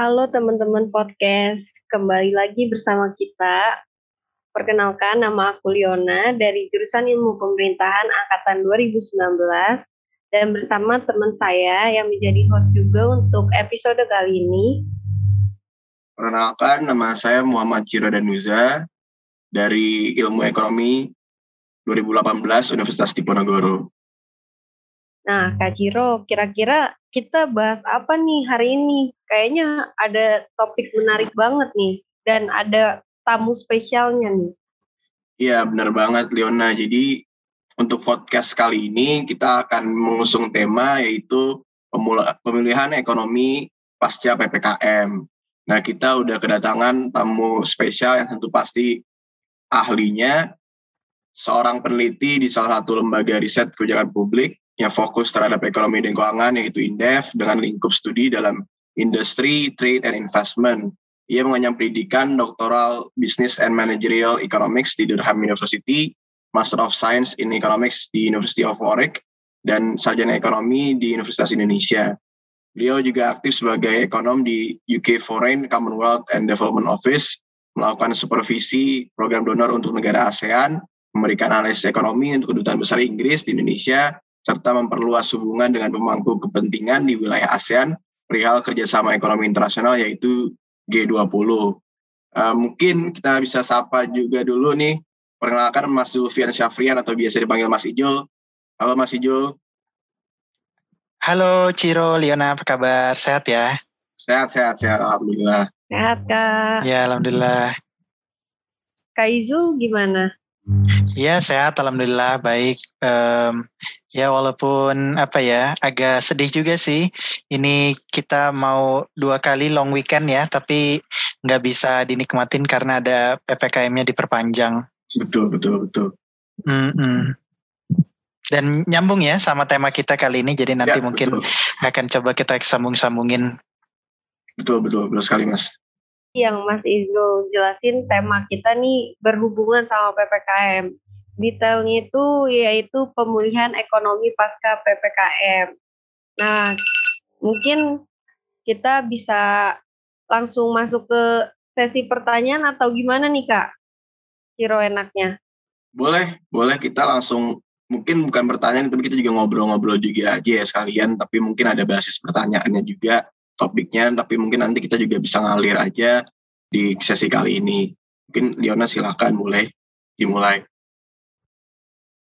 Halo teman-teman podcast, kembali lagi bersama kita. Perkenalkan nama aku Liona dari jurusan Ilmu Pemerintahan angkatan 2019 dan bersama teman saya yang menjadi host juga untuk episode kali ini. Perkenalkan nama saya Muhammad Ciro Danuza dari Ilmu Ekonomi 2018 Universitas Diponegoro. Nah, Kak Ciro, kira-kira kita bahas apa nih hari ini? Kayaknya ada topik menarik banget nih dan ada tamu spesialnya nih. Iya, benar banget Leona. Jadi untuk podcast kali ini kita akan mengusung tema yaitu pemilihan ekonomi pasca PPKM. Nah, kita udah kedatangan tamu spesial yang tentu pasti ahlinya seorang peneliti di salah satu lembaga riset kebijakan publik yang fokus terhadap ekonomi dan keuangan yaitu INDEF dengan lingkup studi dalam industri, trade, and investment. Ia mengenyam pendidikan doktoral Business and Managerial Economics di Durham University, Master of Science in Economics di University of Warwick, dan sarjana ekonomi di Universitas Indonesia. Beliau juga aktif sebagai ekonom di UK Foreign Commonwealth and Development Office, melakukan supervisi program donor untuk negara ASEAN, memberikan analisis ekonomi untuk kedutaan besar Inggris di Indonesia, serta memperluas hubungan dengan pemangku kepentingan di wilayah ASEAN perihal kerjasama ekonomi internasional yaitu G20. Uh, eh, mungkin kita bisa sapa juga dulu nih, perkenalkan Mas Zulfian Syafrian atau biasa dipanggil Mas Ijo. Halo Mas Ijo. Halo Ciro, Liona, apa kabar? Sehat ya? Sehat, sehat, sehat. Alhamdulillah. Sehat, Kak. Ya, Alhamdulillah. Kak Izu gimana? Ya sehat, alhamdulillah baik. Um, ya walaupun apa ya agak sedih juga sih. Ini kita mau dua kali long weekend ya, tapi nggak bisa dinikmatin karena ada ppkm-nya diperpanjang. Betul betul betul. Mm -mm. Dan nyambung ya sama tema kita kali ini, jadi nanti ya, mungkin betul. akan coba kita sambung-sambungin. Betul betul betul sekali mas yang Mas Izul jelasin tema kita nih berhubungan sama PPKM. Detailnya itu yaitu pemulihan ekonomi pasca PPKM. Nah, mungkin kita bisa langsung masuk ke sesi pertanyaan atau gimana nih Kak? Ciro enaknya. Boleh, boleh kita langsung mungkin bukan pertanyaan tapi kita juga ngobrol-ngobrol juga aja ya sekalian tapi mungkin ada basis pertanyaannya juga topiknya, tapi mungkin nanti kita juga bisa ngalir aja di sesi kali ini. Mungkin Liona silakan mulai dimulai.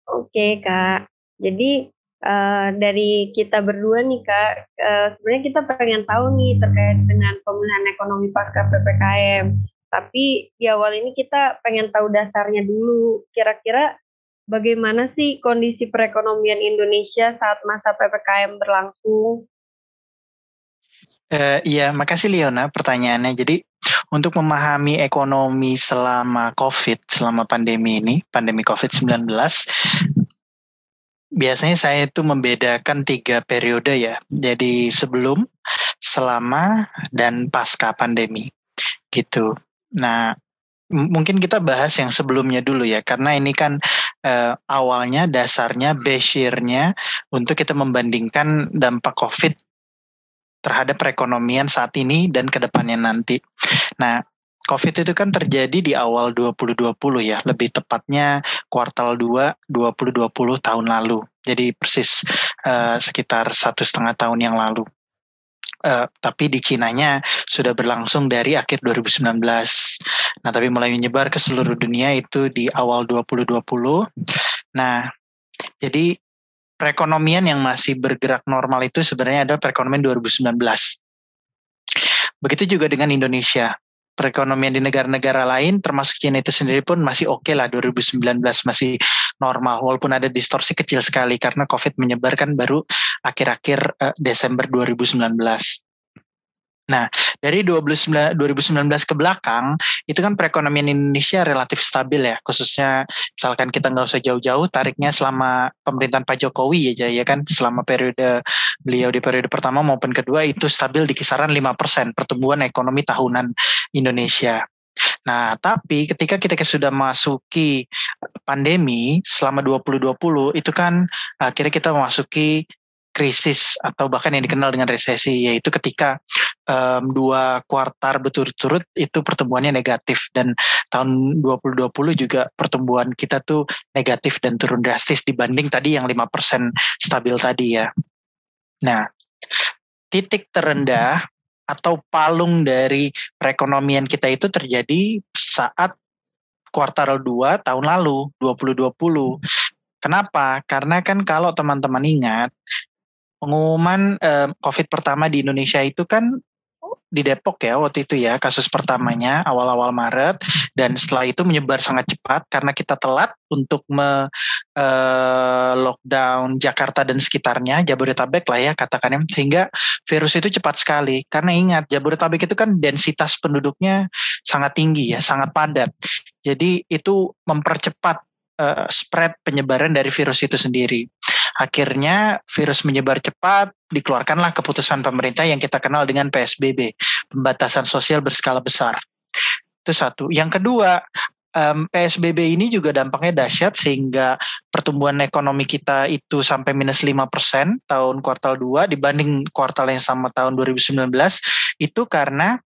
Oke kak, jadi uh, dari kita berdua nih kak, uh, sebenarnya kita pengen tahu nih terkait dengan pemulihan ekonomi pasca ppkm. Tapi di awal ini kita pengen tahu dasarnya dulu. Kira-kira bagaimana sih kondisi perekonomian Indonesia saat masa ppkm berlangsung? Uh, makasih Leona pertanyaannya. Jadi untuk memahami ekonomi selama COVID, selama pandemi ini, pandemi COVID-19, biasanya saya itu membedakan tiga periode ya. Jadi sebelum, selama, dan pasca pandemi. Gitu. Nah, mungkin kita bahas yang sebelumnya dulu ya karena ini kan uh, awalnya dasarnya basirnya untuk kita membandingkan dampak covid terhadap perekonomian saat ini dan ke depannya nanti. Nah, COVID itu kan terjadi di awal 2020 ya, lebih tepatnya kuartal 2 2020 tahun lalu. Jadi persis uh, sekitar satu setengah tahun yang lalu. Uh, tapi di Cinanya sudah berlangsung dari akhir 2019. Nah, tapi mulai menyebar ke seluruh dunia itu di awal 2020. Nah, jadi perekonomian yang masih bergerak normal itu sebenarnya adalah perekonomian 2019. Begitu juga dengan Indonesia. Perekonomian di negara-negara lain termasuk China itu sendiri pun masih oke okay lah 2019 masih normal walaupun ada distorsi kecil sekali karena COVID menyebarkan baru akhir-akhir uh, Desember 2019. Nah, dari 2019, 2019 ke belakang, itu kan perekonomian Indonesia relatif stabil ya, khususnya misalkan kita nggak usah jauh-jauh, tariknya selama pemerintahan Pak Jokowi aja ya kan, selama periode beliau di periode pertama maupun kedua itu stabil di kisaran 5% pertumbuhan ekonomi tahunan Indonesia. Nah, tapi ketika kita sudah masuki pandemi selama 2020 itu kan akhirnya kita memasuki krisis atau bahkan yang dikenal dengan resesi yaitu ketika um, dua kuartal berturut-turut itu pertumbuhannya negatif dan tahun 2020 juga pertumbuhan kita tuh negatif dan turun drastis dibanding tadi yang 5% stabil tadi ya. Nah, titik terendah atau palung dari perekonomian kita itu terjadi saat kuartal 2 tahun lalu 2020. Kenapa? Karena kan kalau teman-teman ingat pengumuman eh, COVID pertama di Indonesia itu kan di Depok ya waktu itu ya kasus pertamanya awal-awal Maret. Dan setelah itu menyebar sangat cepat karena kita telat untuk me uh, lockdown Jakarta dan sekitarnya Jabodetabek lah ya katakannya. Sehingga virus itu cepat sekali. Karena ingat Jabodetabek itu kan densitas penduduknya sangat tinggi ya sangat padat. Jadi itu mempercepat uh, spread penyebaran dari virus itu sendiri Akhirnya virus menyebar cepat, dikeluarkanlah keputusan pemerintah yang kita kenal dengan PSBB, pembatasan sosial berskala besar. Itu satu. Yang kedua, PSBB ini juga dampaknya dahsyat sehingga pertumbuhan ekonomi kita itu sampai minus 5% tahun kuartal 2 dibanding kuartal yang sama tahun 2019 itu karena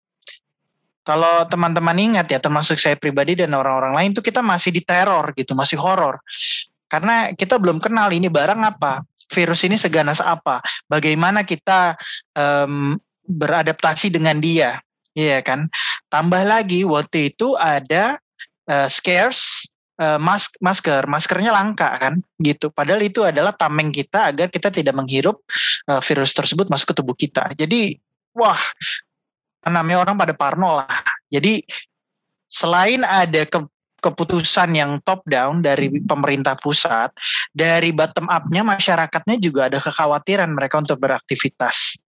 kalau teman-teman ingat ya termasuk saya pribadi dan orang-orang lain itu kita masih diteror gitu, masih horor. Karena kita belum kenal ini barang apa, virus ini seganas apa, bagaimana kita um, beradaptasi dengan dia, iya kan? Tambah lagi waktu itu ada uh, scarce uh, mas masker, maskernya langka kan, gitu. Padahal itu adalah tameng kita agar kita tidak menghirup uh, virus tersebut masuk ke tubuh kita. Jadi, wah, namanya orang pada parno lah. Jadi selain ada ke, keputusan yang top down dari hmm. pemerintah pusat, dari bottom up-nya masyarakatnya juga ada kekhawatiran mereka untuk beraktivitas.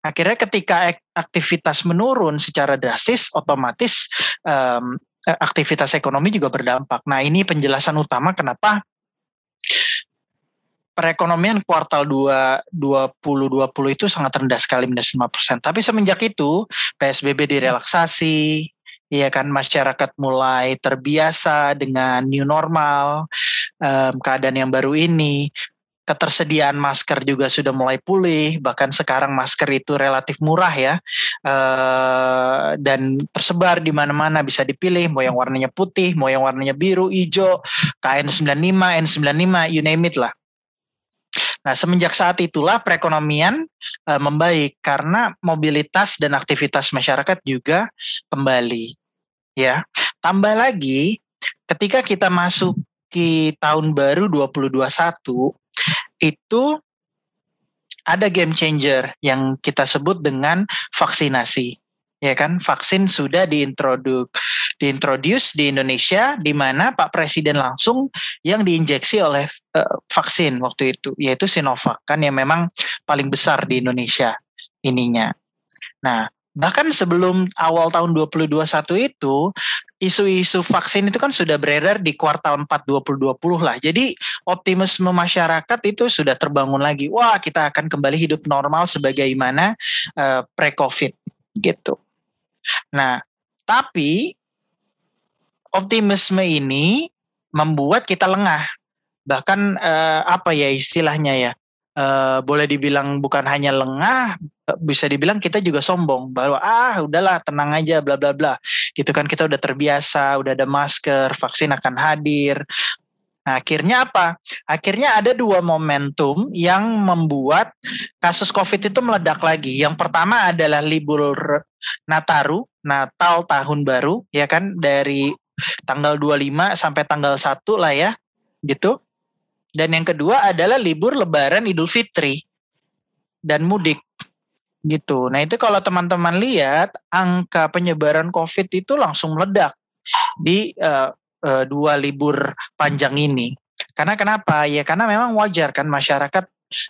Akhirnya ketika aktivitas menurun secara drastis, otomatis um, aktivitas ekonomi juga berdampak. Nah ini penjelasan utama kenapa perekonomian kuartal 2 2020 itu sangat rendah sekali minus 5%. Tapi semenjak itu PSBB direlaksasi, Iya kan masyarakat mulai terbiasa dengan new normal um, keadaan yang baru ini. Ketersediaan masker juga sudah mulai pulih bahkan sekarang masker itu relatif murah ya. Uh, dan tersebar di mana-mana bisa dipilih mau yang warnanya putih mau yang warnanya biru hijau KN95 N95 you name it lah Nah, semenjak saat itulah perekonomian e, membaik karena mobilitas dan aktivitas masyarakat juga kembali. Ya. Tambah lagi ketika kita masuk ke tahun baru 2021 itu ada game changer yang kita sebut dengan vaksinasi ya kan vaksin sudah diintroduk diintroduce di Indonesia di mana Pak Presiden langsung yang diinjeksi oleh uh, vaksin waktu itu yaitu Sinovac kan yang memang paling besar di Indonesia ininya. Nah, bahkan sebelum awal tahun 2021 itu isu-isu vaksin itu kan sudah beredar di kuartal 4 2020 lah. Jadi optimisme masyarakat itu sudah terbangun lagi. Wah, kita akan kembali hidup normal sebagaimana uh, pre-Covid gitu. Nah, tapi optimisme ini membuat kita lengah. Bahkan eh, apa ya istilahnya ya? Eh, boleh dibilang bukan hanya lengah, bisa dibilang kita juga sombong bahwa ah udahlah tenang aja bla bla bla. Gitu kan kita udah terbiasa, udah ada masker, vaksin akan hadir. Nah, akhirnya apa? Akhirnya ada dua momentum yang membuat kasus COVID itu meledak lagi. Yang pertama adalah libur Nataru, Natal tahun baru, ya kan dari tanggal 25 sampai tanggal 1 lah ya, gitu. Dan yang kedua adalah libur Lebaran Idul Fitri dan mudik gitu. Nah itu kalau teman-teman lihat angka penyebaran COVID itu langsung meledak di uh, uh, dua libur panjang ini. Karena kenapa? Ya karena memang wajar kan masyarakat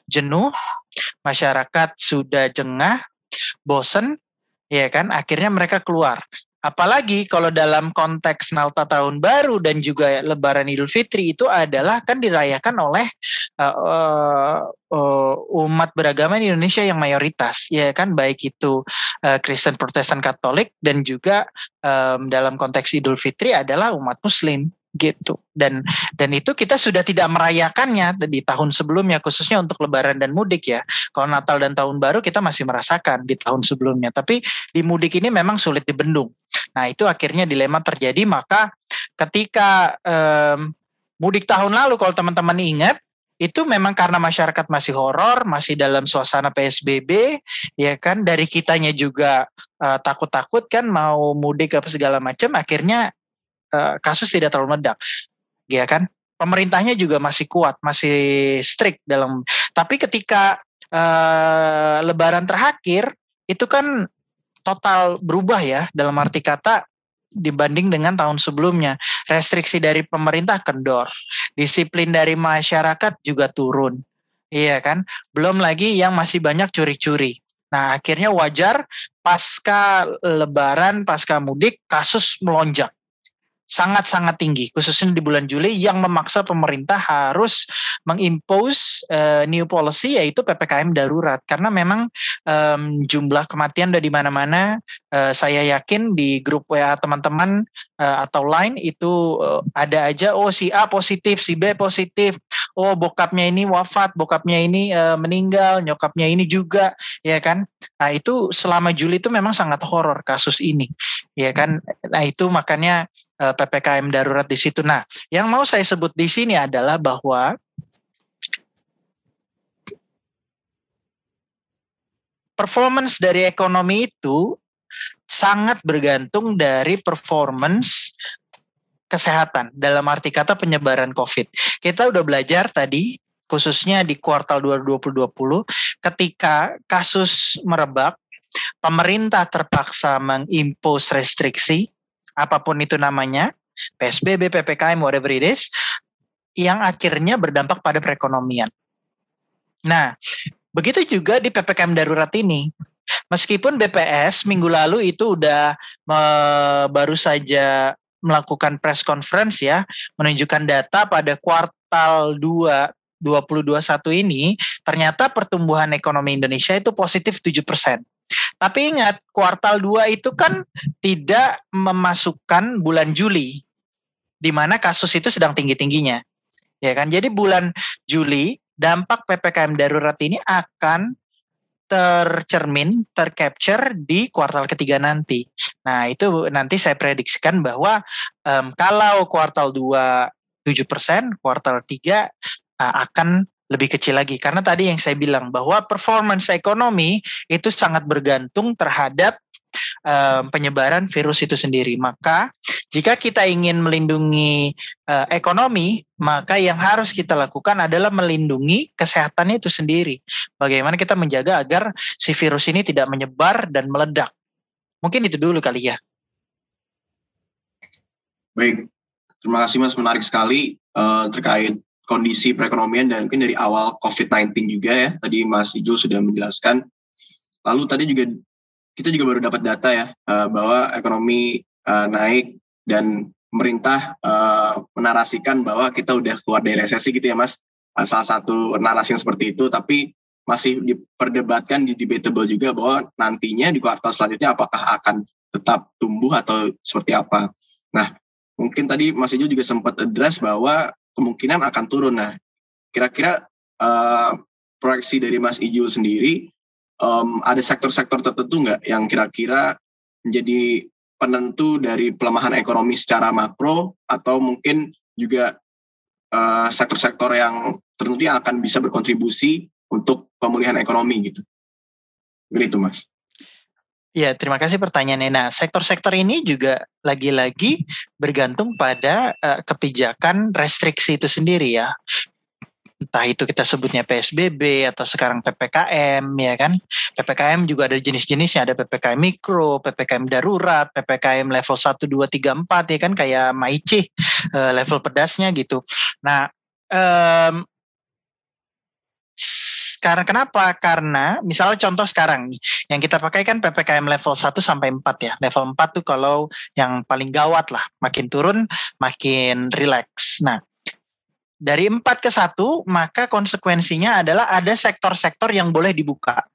jenuh, masyarakat sudah jengah, bosen, ya kan? Akhirnya mereka keluar. Apalagi kalau dalam konteks Nalta Tahun Baru dan juga Lebaran Idul Fitri itu adalah kan dirayakan oleh uh, uh, umat beragama di Indonesia yang mayoritas, ya kan? Baik itu uh, Kristen, Protestan, Katolik dan juga um, dalam konteks Idul Fitri adalah umat Muslim gitu. Dan dan itu kita sudah tidak merayakannya di tahun sebelumnya khususnya untuk lebaran dan mudik ya. Kalau Natal dan tahun baru kita masih merasakan di tahun sebelumnya. Tapi di mudik ini memang sulit dibendung. Nah itu akhirnya dilema terjadi. Maka ketika um, mudik tahun lalu kalau teman-teman ingat itu memang karena masyarakat masih horor, masih dalam suasana PSBB, ya kan? Dari kitanya juga uh, takut-takut kan mau mudik apa segala macam, akhirnya uh, kasus tidak terlalu meledak, ya kan? Pemerintahnya juga masih kuat, masih strict dalam. Tapi ketika uh, Lebaran terakhir itu kan total berubah ya dalam arti kata dibanding dengan tahun sebelumnya. Restriksi dari pemerintah kendor, disiplin dari masyarakat juga turun. Iya kan? Belum lagi yang masih banyak curi-curi. Nah, akhirnya wajar pasca lebaran, pasca mudik kasus melonjak sangat-sangat tinggi, khususnya di bulan Juli yang memaksa pemerintah harus mengimpose uh, new policy yaitu ppkm darurat karena memang um, jumlah kematian dari mana-mana. Uh, saya yakin di grup WA teman-teman uh, atau lain itu uh, ada aja oh si A positif, si B positif, oh bokapnya ini wafat, bokapnya ini uh, meninggal, nyokapnya ini juga, ya kan? Nah itu selama Juli itu memang sangat horor kasus ini, ya kan? Nah itu makanya Eh, ppkm darurat di situ. Nah, yang mau saya sebut di sini adalah bahwa performance dari ekonomi itu sangat bergantung dari performance kesehatan dalam arti kata penyebaran COVID. Kita udah belajar tadi khususnya di kuartal 2020 ketika kasus merebak, pemerintah terpaksa mengimpos restriksi apa pun itu namanya, PSBB, PPKM, whatever it is, yang akhirnya berdampak pada perekonomian. Nah, begitu juga di PPKM darurat ini. Meskipun BPS minggu lalu itu udah me, baru saja melakukan press conference ya, menunjukkan data pada kuartal 2 2021 ini, ternyata pertumbuhan ekonomi Indonesia itu positif 7 persen. Tapi ingat, kuartal 2 itu kan tidak memasukkan bulan Juli di mana kasus itu sedang tinggi-tingginya. Ya kan? Jadi bulan Juli dampak PPKM darurat ini akan tercermin, tercapture di kuartal ketiga nanti. Nah, itu nanti saya prediksikan bahwa um, kalau kuartal 2 7%, kuartal 3 uh, akan lebih kecil lagi karena tadi yang saya bilang bahwa performance ekonomi itu sangat bergantung terhadap uh, penyebaran virus itu sendiri. Maka jika kita ingin melindungi uh, ekonomi, maka yang harus kita lakukan adalah melindungi kesehatannya itu sendiri. Bagaimana kita menjaga agar si virus ini tidak menyebar dan meledak. Mungkin itu dulu kali ya. Baik, terima kasih Mas menarik sekali uh, terkait kondisi perekonomian dan mungkin dari awal COVID-19 juga ya. Tadi Mas Ijul sudah menjelaskan. Lalu tadi juga kita juga baru dapat data ya uh, bahwa ekonomi uh, naik dan pemerintah uh, menarasikan bahwa kita udah keluar dari resesi gitu ya Mas. Uh, salah satu narasi yang seperti itu tapi masih diperdebatkan di debatable juga bahwa nantinya di kuartal selanjutnya apakah akan tetap tumbuh atau seperti apa. Nah, mungkin tadi Mas Ijul juga sempat address bahwa kemungkinan akan turun. Nah, kira-kira uh, proyeksi dari Mas Ijul sendiri, um, ada sektor-sektor tertentu nggak yang kira-kira menjadi penentu dari pelemahan ekonomi secara makro atau mungkin juga uh, sektor-sektor yang tertentu yang akan bisa berkontribusi untuk pemulihan ekonomi gitu. Begitu Mas. Ya, terima kasih pertanyaannya. Nah, sektor-sektor ini juga lagi-lagi bergantung pada uh, kebijakan restriksi itu sendiri ya. Entah itu kita sebutnya PSBB atau sekarang PPKM ya kan. PPKM juga ada jenis-jenisnya, ada PPKM mikro, PPKM darurat, PPKM level 1 2 3 4 ya kan kayak Maici uh, level pedasnya gitu. Nah, um, karena kenapa? Karena misalnya contoh sekarang yang kita pakai kan PPKM level 1 sampai 4 ya. Level 4 tuh kalau yang paling gawat lah, makin turun makin relax. Nah, dari 4 ke 1 maka konsekuensinya adalah ada sektor-sektor yang boleh dibuka.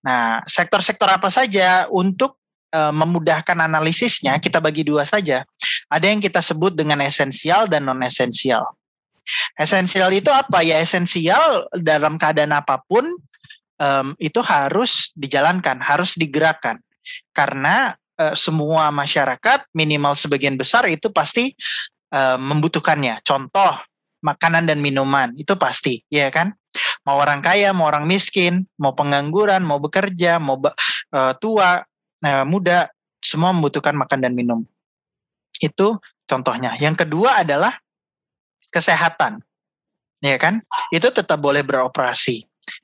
Nah, sektor-sektor apa saja untuk e, memudahkan analisisnya kita bagi dua saja. ada yang kita sebut dengan esensial dan non esensial. Esensial itu apa ya? Esensial dalam keadaan apa pun um, itu harus dijalankan, harus digerakkan karena uh, semua masyarakat minimal sebagian besar itu pasti uh, membutuhkannya. Contoh makanan dan minuman itu pasti, ya kan? Mau orang kaya, mau orang miskin, mau pengangguran, mau bekerja, mau uh, tua, uh, muda, semua membutuhkan makan dan minum. Itu contohnya. Yang kedua adalah kesehatan. Ya kan? Itu tetap boleh beroperasi.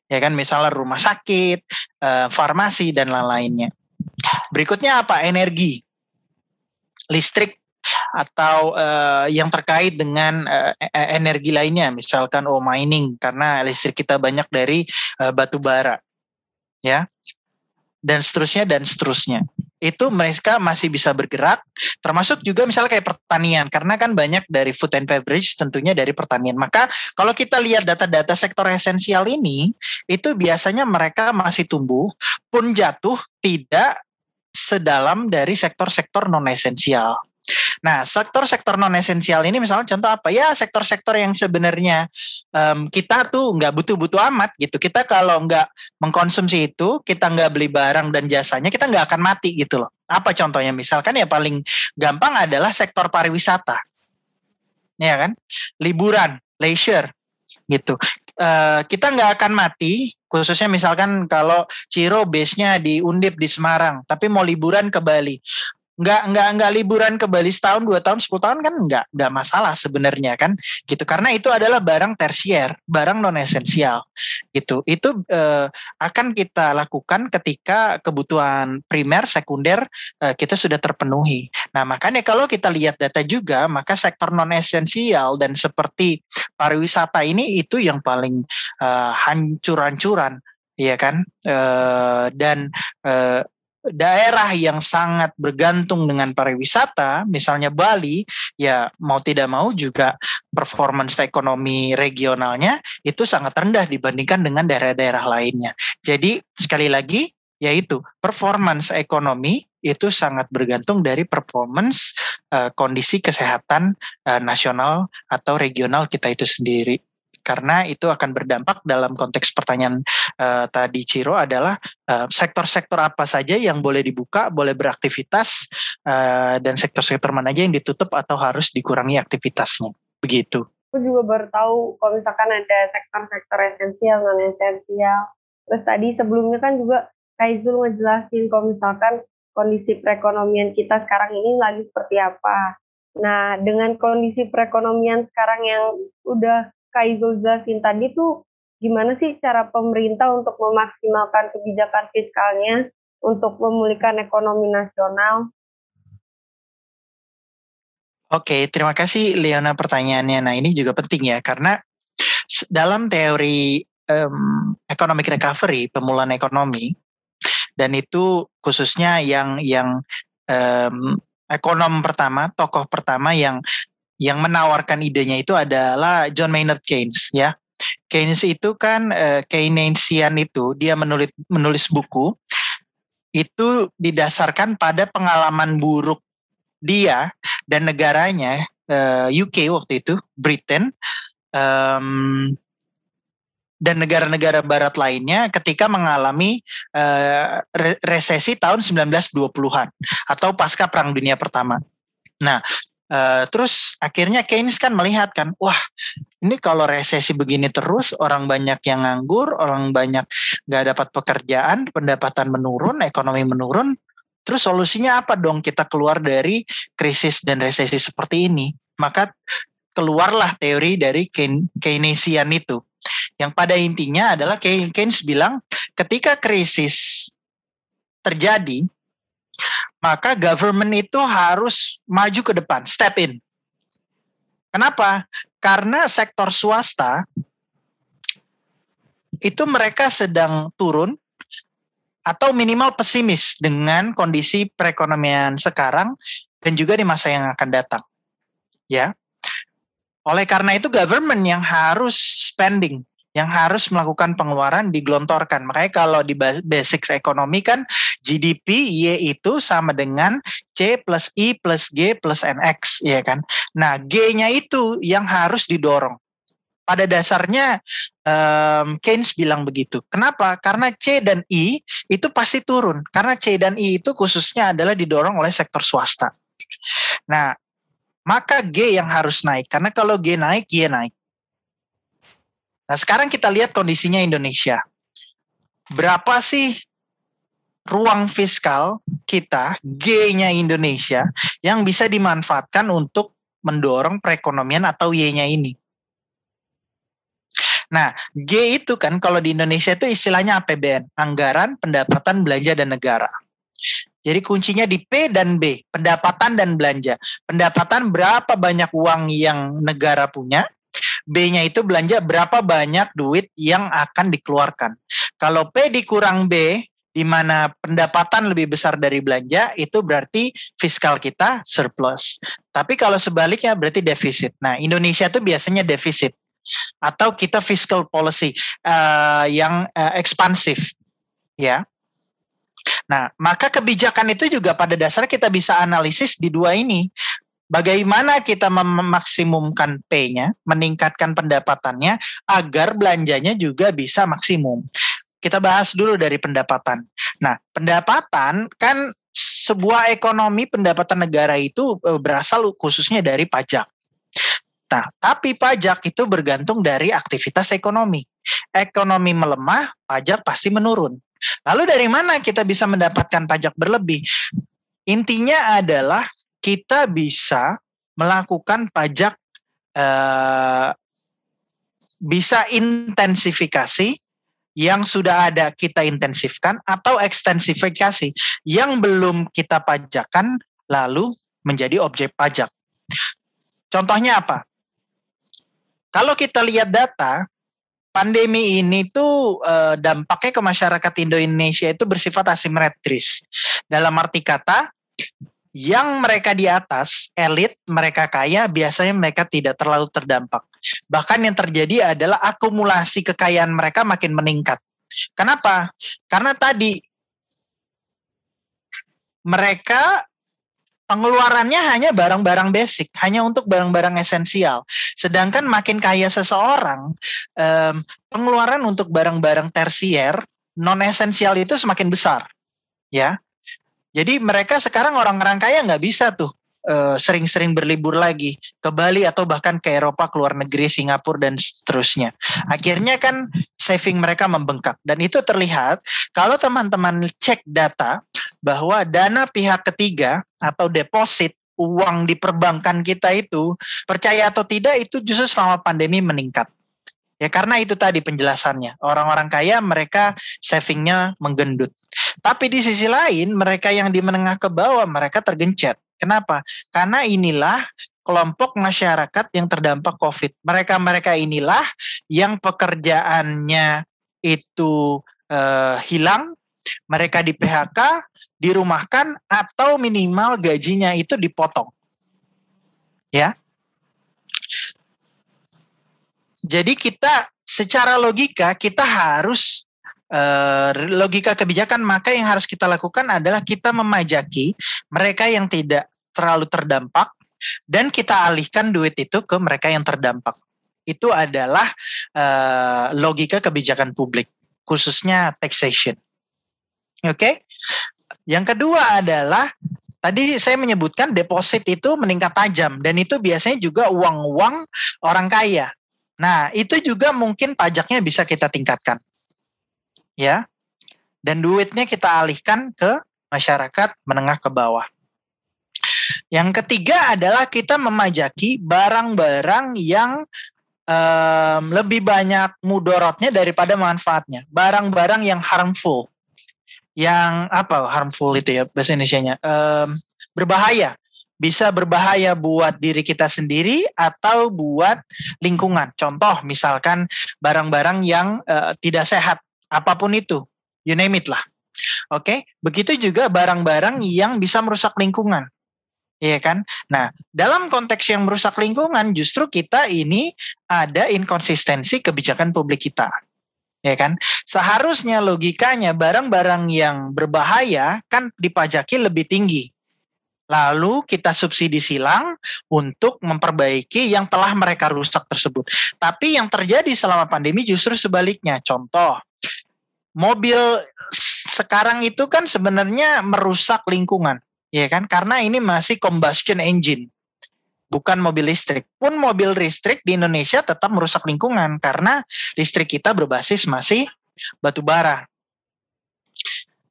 Ya kan? Misalnya rumah sakit, uh, farmasi dan lain-lainnya. Berikutnya apa? Energi. Listrik atau uh, yang terkait dengan uh, energi lainnya misalkan oh mining karena listrik kita banyak dari uh, batu bara ya dan seterusnya dan seterusnya. Itu mereka masih bisa bergerak, termasuk juga misalnya kayak pertanian, karena kan banyak dari food and beverage tentunya dari pertanian. Maka kalau kita lihat data-data sektor esensial ini, itu biasanya mereka masih tumbuh, pun jatuh tidak sedalam dari sektor-sektor non esensial. Nah, sektor-sektor non esensial ini misalnya contoh apa ya sektor-sektor yang sebenarnya um, kita tuh nggak butuh-butuh amat gitu. Kita kalau nggak mengkonsumsi itu, kita nggak beli barang dan jasanya, kita nggak akan mati gitu loh. Apa contohnya? Misalkan ya paling gampang adalah sektor pariwisata, ya kan? Liburan, leisure, gitu. Uh, kita nggak akan mati khususnya misalkan kalau Ciro base-nya di Undip di Semarang tapi mau liburan ke Bali nggak nggak nggak liburan ke Bali setahun dua tahun sepuluh tahun kan nggak nggak masalah sebenarnya kan gitu. Karena itu adalah barang tersier barang non esensial gitu. Itu eh, akan kita lakukan ketika kebutuhan primer sekunder eh, kita sudah terpenuhi. Nah makanya kalau kita lihat data juga maka sektor non esensial dan seperti pariwisata ini itu yang paling eh, hancur-hancuran Iya kan, e, dan e, daerah yang sangat bergantung dengan pariwisata, misalnya Bali, ya mau tidak mau juga performance ekonomi regionalnya itu sangat rendah dibandingkan dengan daerah-daerah lainnya. Jadi sekali lagi yaitu performance ekonomi itu sangat bergantung dari performance uh, kondisi kesehatan uh, nasional atau regional kita itu sendiri karena itu akan berdampak dalam konteks pertanyaan uh, tadi Ciro adalah sektor sektor-sektor apa saja yang boleh dibuka, boleh beraktivitas uh, dan sektor-sektor mana aja yang ditutup atau harus dikurangi aktivitasnya. Begitu. Aku juga baru tahu kalau misalkan ada sektor-sektor esensial, non esensial. Terus tadi sebelumnya kan juga Kaizul ngejelasin kalau misalkan kondisi perekonomian kita sekarang ini lagi seperti apa. Nah, dengan kondisi perekonomian sekarang yang udah Kak Izul jelasin tadi tuh gimana sih cara pemerintah untuk memaksimalkan kebijakan fiskalnya untuk memulihkan ekonomi nasional? Oke, terima kasih Leona pertanyaannya. Nah ini juga penting ya karena dalam teori um, economic recovery, pemulihan ekonomi, dan itu khususnya yang yang um, ekonom pertama, tokoh pertama yang yang menawarkan idenya itu adalah John Maynard Keynes ya. Keynes itu kan uh, Keynesian itu dia menulis menulis buku itu didasarkan pada pengalaman buruk dia dan negaranya uh, eh, UK waktu itu Britain um, dan negara-negara barat lainnya ketika mengalami uh, resesi tahun 1920-an atau pasca Perang Dunia Pertama. Nah, Uh, terus akhirnya Keynes kan melihat kan, wah ini kalau resesi begini terus orang banyak yang nganggur, orang banyak nggak dapat pekerjaan, pendapatan menurun, ekonomi menurun, terus solusinya apa dong kita keluar dari krisis dan resesi seperti ini? Maka keluarlah teori dari Keynesian itu, yang pada intinya adalah Keynes bilang ketika krisis terjadi maka government itu harus maju ke depan, step in. Kenapa? Karena sektor swasta itu mereka sedang turun atau minimal pesimis dengan kondisi perekonomian sekarang dan juga di masa yang akan datang. Ya. Oleh karena itu government yang harus spending yang harus melakukan pengeluaran digelontorkan. Makanya kalau di basics ekonomi kan GDP Y itu sama dengan C plus I plus G plus NX, ya kan? Nah, G-nya itu yang harus didorong. Pada dasarnya um, Keynes bilang begitu. Kenapa? Karena C dan I itu pasti turun. Karena C dan I itu khususnya adalah didorong oleh sektor swasta. Nah, maka G yang harus naik. Karena kalau G naik, Y naik. Nah, sekarang kita lihat kondisinya Indonesia. Berapa sih ruang fiskal kita, G-nya Indonesia, yang bisa dimanfaatkan untuk mendorong perekonomian atau Y-nya ini? Nah, G itu kan kalau di Indonesia itu istilahnya APBN, anggaran, pendapatan, belanja dan negara. Jadi kuncinya di P dan B, pendapatan dan belanja. Pendapatan berapa banyak uang yang negara punya, B-nya itu belanja berapa banyak duit yang akan dikeluarkan. Kalau P dikurang B, di mana pendapatan lebih besar dari belanja, itu berarti fiskal kita surplus. Tapi kalau sebaliknya berarti defisit. Nah, Indonesia itu biasanya defisit atau kita fiscal policy uh, yang uh, ekspansif, ya. Nah, maka kebijakan itu juga pada dasarnya kita bisa analisis di dua ini bagaimana kita memaksimumkan P-nya, meningkatkan pendapatannya agar belanjanya juga bisa maksimum. Kita bahas dulu dari pendapatan. Nah, pendapatan kan sebuah ekonomi pendapatan negara itu e, berasal khususnya dari pajak. Nah, tapi pajak itu bergantung dari aktivitas ekonomi. Ekonomi melemah, pajak pasti menurun. Lalu dari mana kita bisa mendapatkan pajak berlebih? Intinya adalah kita bisa melakukan pajak uh, bisa intensifikasi yang sudah ada kita intensifkan atau ekstensifikasi yang belum kita pajakan lalu menjadi objek pajak. Contohnya apa? Kalau kita lihat data, pandemi ini tuh eh, dampaknya ke masyarakat Indonesia itu bersifat asimetris. Dalam arti kata, yang mereka di atas, elit, mereka kaya, biasanya mereka tidak terlalu terdampak. Bahkan yang terjadi adalah akumulasi kekayaan mereka makin meningkat. Kenapa? Karena tadi mereka pengeluarannya hanya barang-barang basic, hanya untuk barang-barang esensial. Sedangkan makin kaya seseorang, pengeluaran untuk barang-barang tersier, non esensial itu semakin besar. Ya, jadi mereka sekarang orang-orang kaya nggak bisa tuh eh, sering-sering berlibur lagi ke Bali atau bahkan ke Eropa, ke luar negeri, Singapura dan seterusnya. Akhirnya kan saving mereka membengkak dan itu terlihat kalau teman-teman cek data bahwa dana pihak ketiga atau deposit uang di perbankan kita itu percaya atau tidak itu justru selama pandemi meningkat. Ya karena itu tadi penjelasannya. Orang-orang kaya mereka savingnya menggendut. Tapi di sisi lain mereka yang di menengah ke bawah mereka tergencet. Kenapa? Karena inilah kelompok masyarakat yang terdampak COVID. Mereka-mereka inilah yang pekerjaannya itu eh, hilang, mereka di PHK, dirumahkan atau minimal gajinya itu dipotong. Ya. Jadi kita secara logika kita harus uh, logika kebijakan maka yang harus kita lakukan adalah kita memajaki mereka yang tidak terlalu terdampak dan kita alihkan duit itu ke mereka yang terdampak. Itu adalah uh, logika kebijakan publik khususnya taxation. Oke. Okay? Yang kedua adalah Tadi saya menyebutkan deposit itu meningkat tajam dan itu biasanya juga uang-uang orang kaya. Nah, itu juga mungkin pajaknya bisa kita tingkatkan. Ya. Dan duitnya kita alihkan ke masyarakat menengah ke bawah. Yang ketiga adalah kita memajaki barang-barang yang um, lebih banyak mudorotnya daripada manfaatnya. Barang-barang yang harmful. Yang apa harmful itu ya bahasa Indonesia-nya? Um, berbahaya bisa berbahaya buat diri kita sendiri atau buat lingkungan. Contoh misalkan barang-barang yang uh, tidak sehat, apa pun itu, you name it lah. Oke, okay? begitu juga barang-barang yang bisa merusak lingkungan. Iya kan? Nah, dalam konteks yang merusak lingkungan, justru kita ini ada inkonsistensi kebijakan publik kita. Ya kan? Seharusnya logikanya barang-barang yang berbahaya kan dipajaki lebih tinggi. Lalu kita subsidi silang untuk memperbaiki yang telah mereka rusak tersebut. Tapi yang terjadi selama pandemi justru sebaliknya. Contoh, mobil sekarang itu kan sebenarnya merusak lingkungan ya kan? Karena ini masih combustion engine, bukan mobil listrik. Pun mobil listrik di Indonesia tetap merusak lingkungan karena listrik kita berbasis masih batu bara.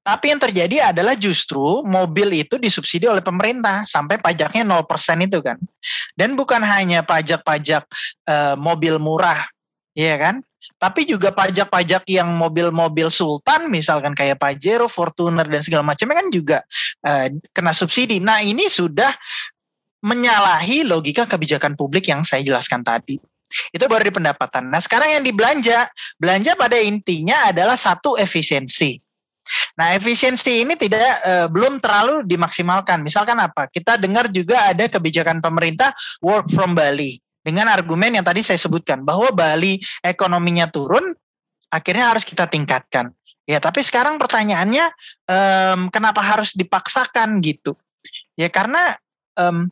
Tapi yang terjadi adalah justru mobil itu disubsidi oleh pemerintah sampai pajaknya 0% itu kan. Dan bukan hanya pajak-pajak e, mobil murah, ya kan? tapi juga pajak-pajak yang mobil-mobil sultan misalkan kayak Pajero, Fortuner dan segala macamnya kan juga uh, kena subsidi. Nah, ini sudah menyalahi logika kebijakan publik yang saya jelaskan tadi. Itu baru di pendapatan. Nah, sekarang yang dibelanja, belanja pada intinya adalah satu efisiensi. Nah, efisiensi ini tidak uh, belum terlalu dimaksimalkan. Misalkan apa? Kita dengar juga ada kebijakan pemerintah work from Bali dengan argumen yang tadi saya sebutkan bahwa Bali ekonominya turun, akhirnya harus kita tingkatkan. Ya, tapi sekarang pertanyaannya, um, kenapa harus dipaksakan gitu? Ya karena um,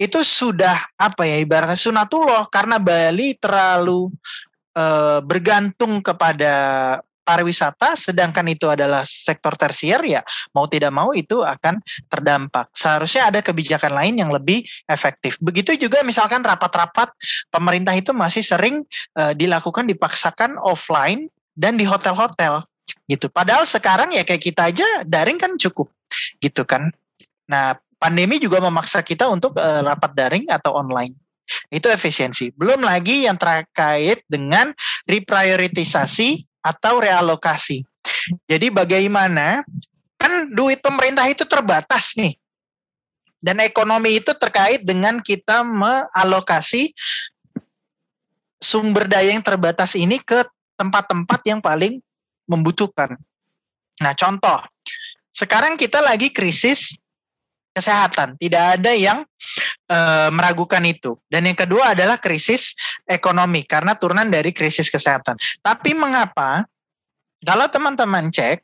itu sudah apa ya ibaratnya sunatullah karena Bali terlalu uh, bergantung kepada pariwisata sedangkan itu adalah sektor tersier ya mau tidak mau itu akan terdampak. Seharusnya ada kebijakan lain yang lebih efektif. Begitu juga misalkan rapat-rapat pemerintah itu masih sering uh, dilakukan dipaksakan offline dan di hotel-hotel gitu. Padahal sekarang ya kayak kita aja daring kan cukup gitu kan. Nah, pandemi juga memaksa kita untuk uh, rapat daring atau online. Itu efisiensi. Belum lagi yang terkait dengan reprioritisasi atau realokasi. Jadi bagaimana kan duit pemerintah itu terbatas nih. Dan ekonomi itu terkait dengan kita mengalokasi sumber daya yang terbatas ini ke tempat-tempat yang paling membutuhkan. Nah, contoh, sekarang kita lagi krisis kesehatan. Tidak ada yang e, meragukan itu. Dan yang kedua adalah krisis ekonomi karena turunan dari krisis kesehatan. Tapi mengapa kalau teman-teman cek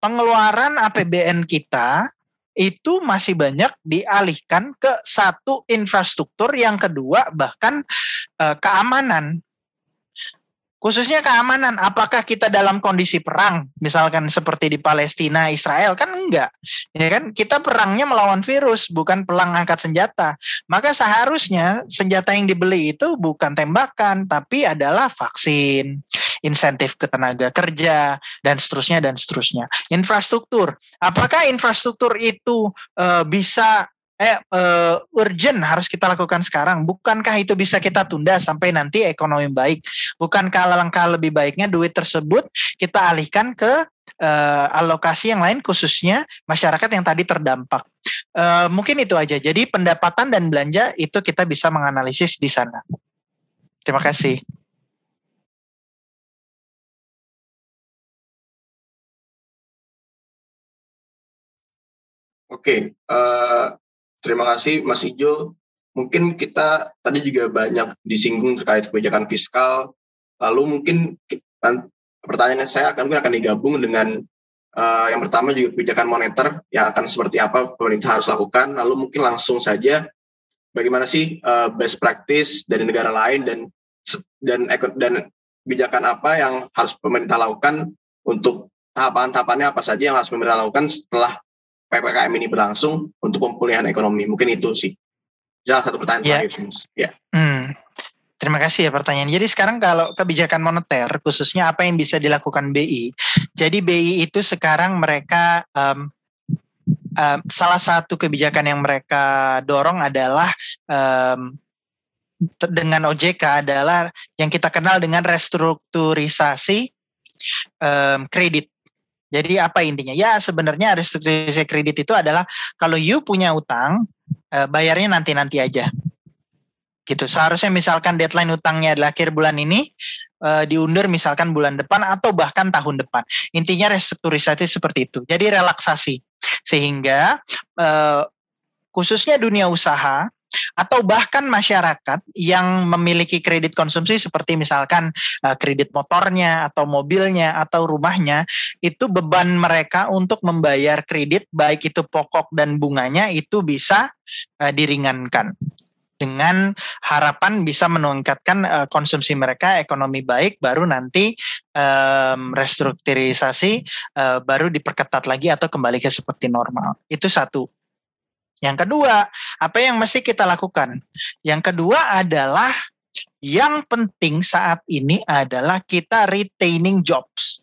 pengeluaran APBN kita itu masih banyak dialihkan ke satu infrastruktur, yang kedua bahkan e, keamanan khususnya keamanan. Apakah kita dalam kondisi perang? Misalkan seperti di Palestina Israel kan enggak. Ya kan? Kita perangnya melawan virus bukan perang angkat senjata. Maka seharusnya senjata yang dibeli itu bukan tembakan tapi adalah vaksin insentif ke tenaga kerja dan seterusnya dan seterusnya. Infrastruktur. Apakah infrastruktur itu e, bisa eh uh, urgent harus kita lakukan sekarang. Bukankah itu bisa kita tunda sampai nanti ekonomi baik? Bukankah langkah lebih baiknya duit tersebut kita alihkan ke uh, alokasi yang lain khususnya masyarakat yang tadi terdampak. Uh, mungkin itu aja. Jadi pendapatan dan belanja itu kita bisa menganalisis di sana. Terima kasih. Oke, uh, Terima kasih Mas Ijo. Mungkin kita tadi juga banyak disinggung terkait kebijakan fiskal. Lalu mungkin pertanyaan saya akan mungkin akan digabung dengan uh, yang pertama juga kebijakan moneter yang akan seperti apa pemerintah harus lakukan. Lalu mungkin langsung saja bagaimana sih uh, best practice dari negara lain dan dan dan kebijakan apa yang harus pemerintah lakukan untuk tahapan-tahapannya apa saja yang harus pemerintah lakukan setelah PPKM ini berlangsung untuk pemulihan ekonomi. Mungkin itu sih. Salah satu pertanyaan ya. terakhir. Ya. Hmm. Terima kasih ya pertanyaan. Jadi sekarang kalau kebijakan moneter, khususnya apa yang bisa dilakukan BI. Jadi BI itu sekarang mereka um, um, salah satu kebijakan yang mereka dorong adalah um, dengan OJK adalah yang kita kenal dengan restrukturisasi um, kredit. Jadi apa intinya? Ya sebenarnya restrukturisasi kredit itu adalah kalau you punya utang, eh, bayarnya nanti-nanti aja. Gitu. Seharusnya misalkan deadline utangnya adalah akhir bulan ini, eh, diundur misalkan bulan depan atau bahkan tahun depan. Intinya restrukturisasi seperti itu. Jadi relaksasi sehingga eh, khususnya dunia usaha atau bahkan masyarakat yang memiliki kredit konsumsi seperti misalkan uh, kredit motornya atau mobilnya atau rumahnya itu beban mereka untuk membayar kredit baik itu pokok dan bunganya itu bisa uh, diringankan dengan harapan bisa meningkatkan uh, konsumsi mereka ekonomi baik baru nanti um, restrukturisasi uh, baru diperketat lagi atau kembali ke seperti normal. Itu satu. Yang kedua apa yang mesti kita lakukan? Yang kedua adalah yang penting saat ini adalah kita retaining jobs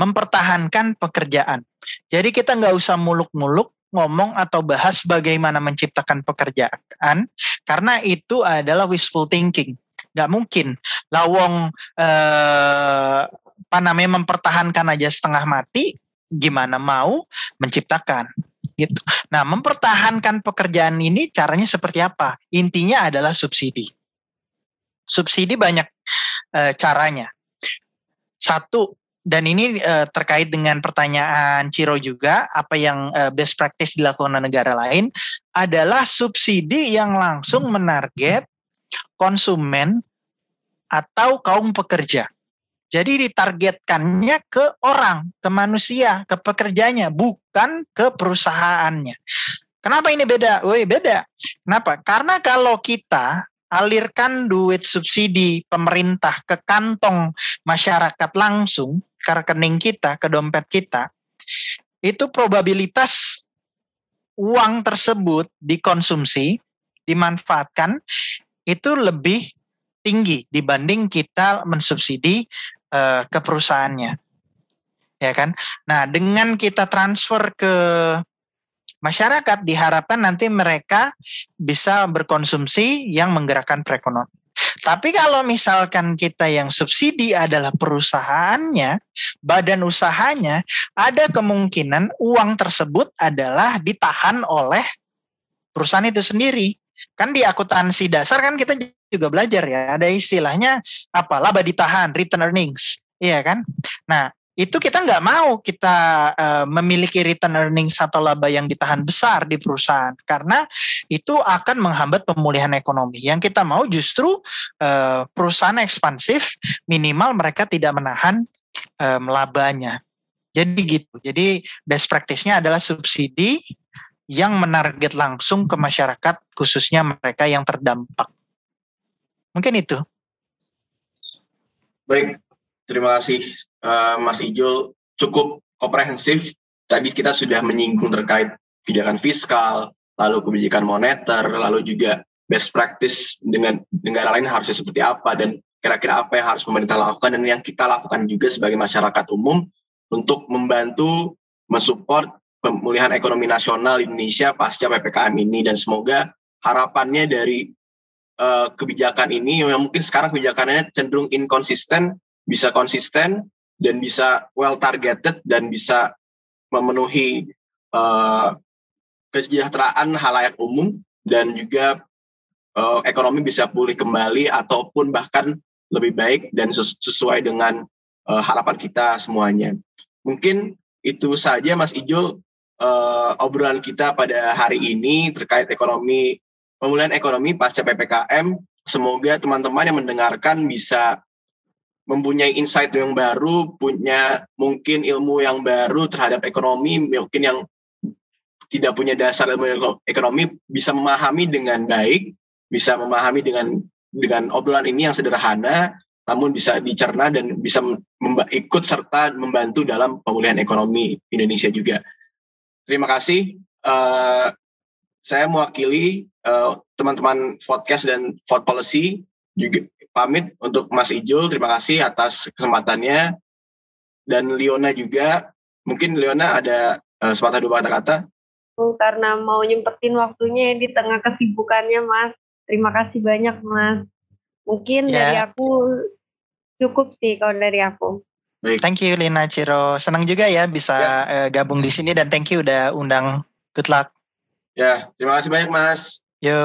mempertahankan pekerjaan. Jadi kita nggak usah muluk-muluk ngomong atau bahas bagaimana menciptakan pekerjaan karena itu adalah wishful thinking. Nggak mungkin lawong eh, apa namanya mempertahankan aja setengah mati gimana mau menciptakan gitu. Nah mempertahankan pekerjaan ini caranya seperti apa? Intinya adalah subsidi. Subsidi banyak eh, caranya. Satu dan ini uh, terkait dengan pertanyaan Ciro juga apa yang uh, best practice dilakukan negara lain adalah subsidi yang langsung menarget konsumen atau kaum pekerja. Jadi ditargetkannya ke orang, ke manusia, ke pekerjanya, bukan ke perusahaannya. Kenapa ini beda? Woi, beda. Kenapa? Karena kalau kita alirkan duit subsidi pemerintah ke kantong masyarakat langsung, ke rekening kita, ke dompet kita, itu probabilitas uang tersebut dikonsumsi, dimanfaatkan, itu lebih tinggi dibanding kita mensubsidi uh, ke perusahaannya. Ya kan? Nah, dengan kita transfer ke masyarakat diharapkan nanti mereka bisa berkonsumsi yang menggerakkan perekonomian. Tapi kalau misalkan kita yang subsidi adalah perusahaannya, badan usahanya, ada kemungkinan uang tersebut adalah ditahan oleh perusahaan itu sendiri. Kan di akuntansi dasar kan kita juga belajar ya, ada istilahnya apa laba ditahan, return earnings. Iya kan? Nah, itu kita nggak mau kita uh, memiliki return earnings atau laba yang ditahan besar di perusahaan karena itu akan menghambat pemulihan ekonomi. Yang kita mau justru uh, perusahaan ekspansif minimal mereka tidak menahan um, labanya. Jadi gitu. Jadi best practice-nya adalah subsidi yang menarget langsung ke masyarakat khususnya mereka yang terdampak. Mungkin itu. Baik, terima kasih uh, Mas Ijul cukup komprehensif. Tadi kita sudah menyinggung terkait kebijakan fiskal, lalu kebijakan moneter, lalu juga best practice dengan negara lain harusnya seperti apa dan kira-kira apa yang harus pemerintah lakukan dan yang kita lakukan juga sebagai masyarakat umum untuk membantu mensupport pemulihan ekonomi nasional Indonesia pasca PPKM ini dan semoga harapannya dari uh, kebijakan ini yang mungkin sekarang kebijakannya cenderung inkonsisten bisa konsisten dan bisa well targeted dan bisa memenuhi uh, kesejahteraan halayak umum dan juga uh, ekonomi bisa pulih kembali ataupun bahkan lebih baik dan sesuai dengan uh, harapan kita semuanya. Mungkin itu saja Mas Ijo uh, obrolan kita pada hari ini terkait ekonomi pemulihan ekonomi pasca PPKM. Semoga teman-teman yang mendengarkan bisa mempunyai insight yang baru, punya mungkin ilmu yang baru terhadap ekonomi, mungkin yang tidak punya dasar ilmu ekonomi bisa memahami dengan baik, bisa memahami dengan dengan obrolan ini yang sederhana, namun bisa dicerna dan bisa ikut serta membantu dalam pemulihan ekonomi Indonesia juga. Terima kasih. Uh, saya mewakili eh, teman-teman uh, podcast dan Vote Policy juga pamit untuk Mas Ijul. Terima kasih atas kesempatannya. Dan Liona juga. Mungkin Liona ada uh, sepatah dua kata-kata. Oh, karena mau nyempetin waktunya di tengah kesibukannya, Mas. Terima kasih banyak, Mas. Mungkin yeah. dari aku cukup sih kalau dari aku. Baik. Thank you Lina Ciro. Senang juga ya bisa yeah. uh, gabung di sini dan thank you udah undang. Good luck. Ya, terima kasih banyak Mas. Yo.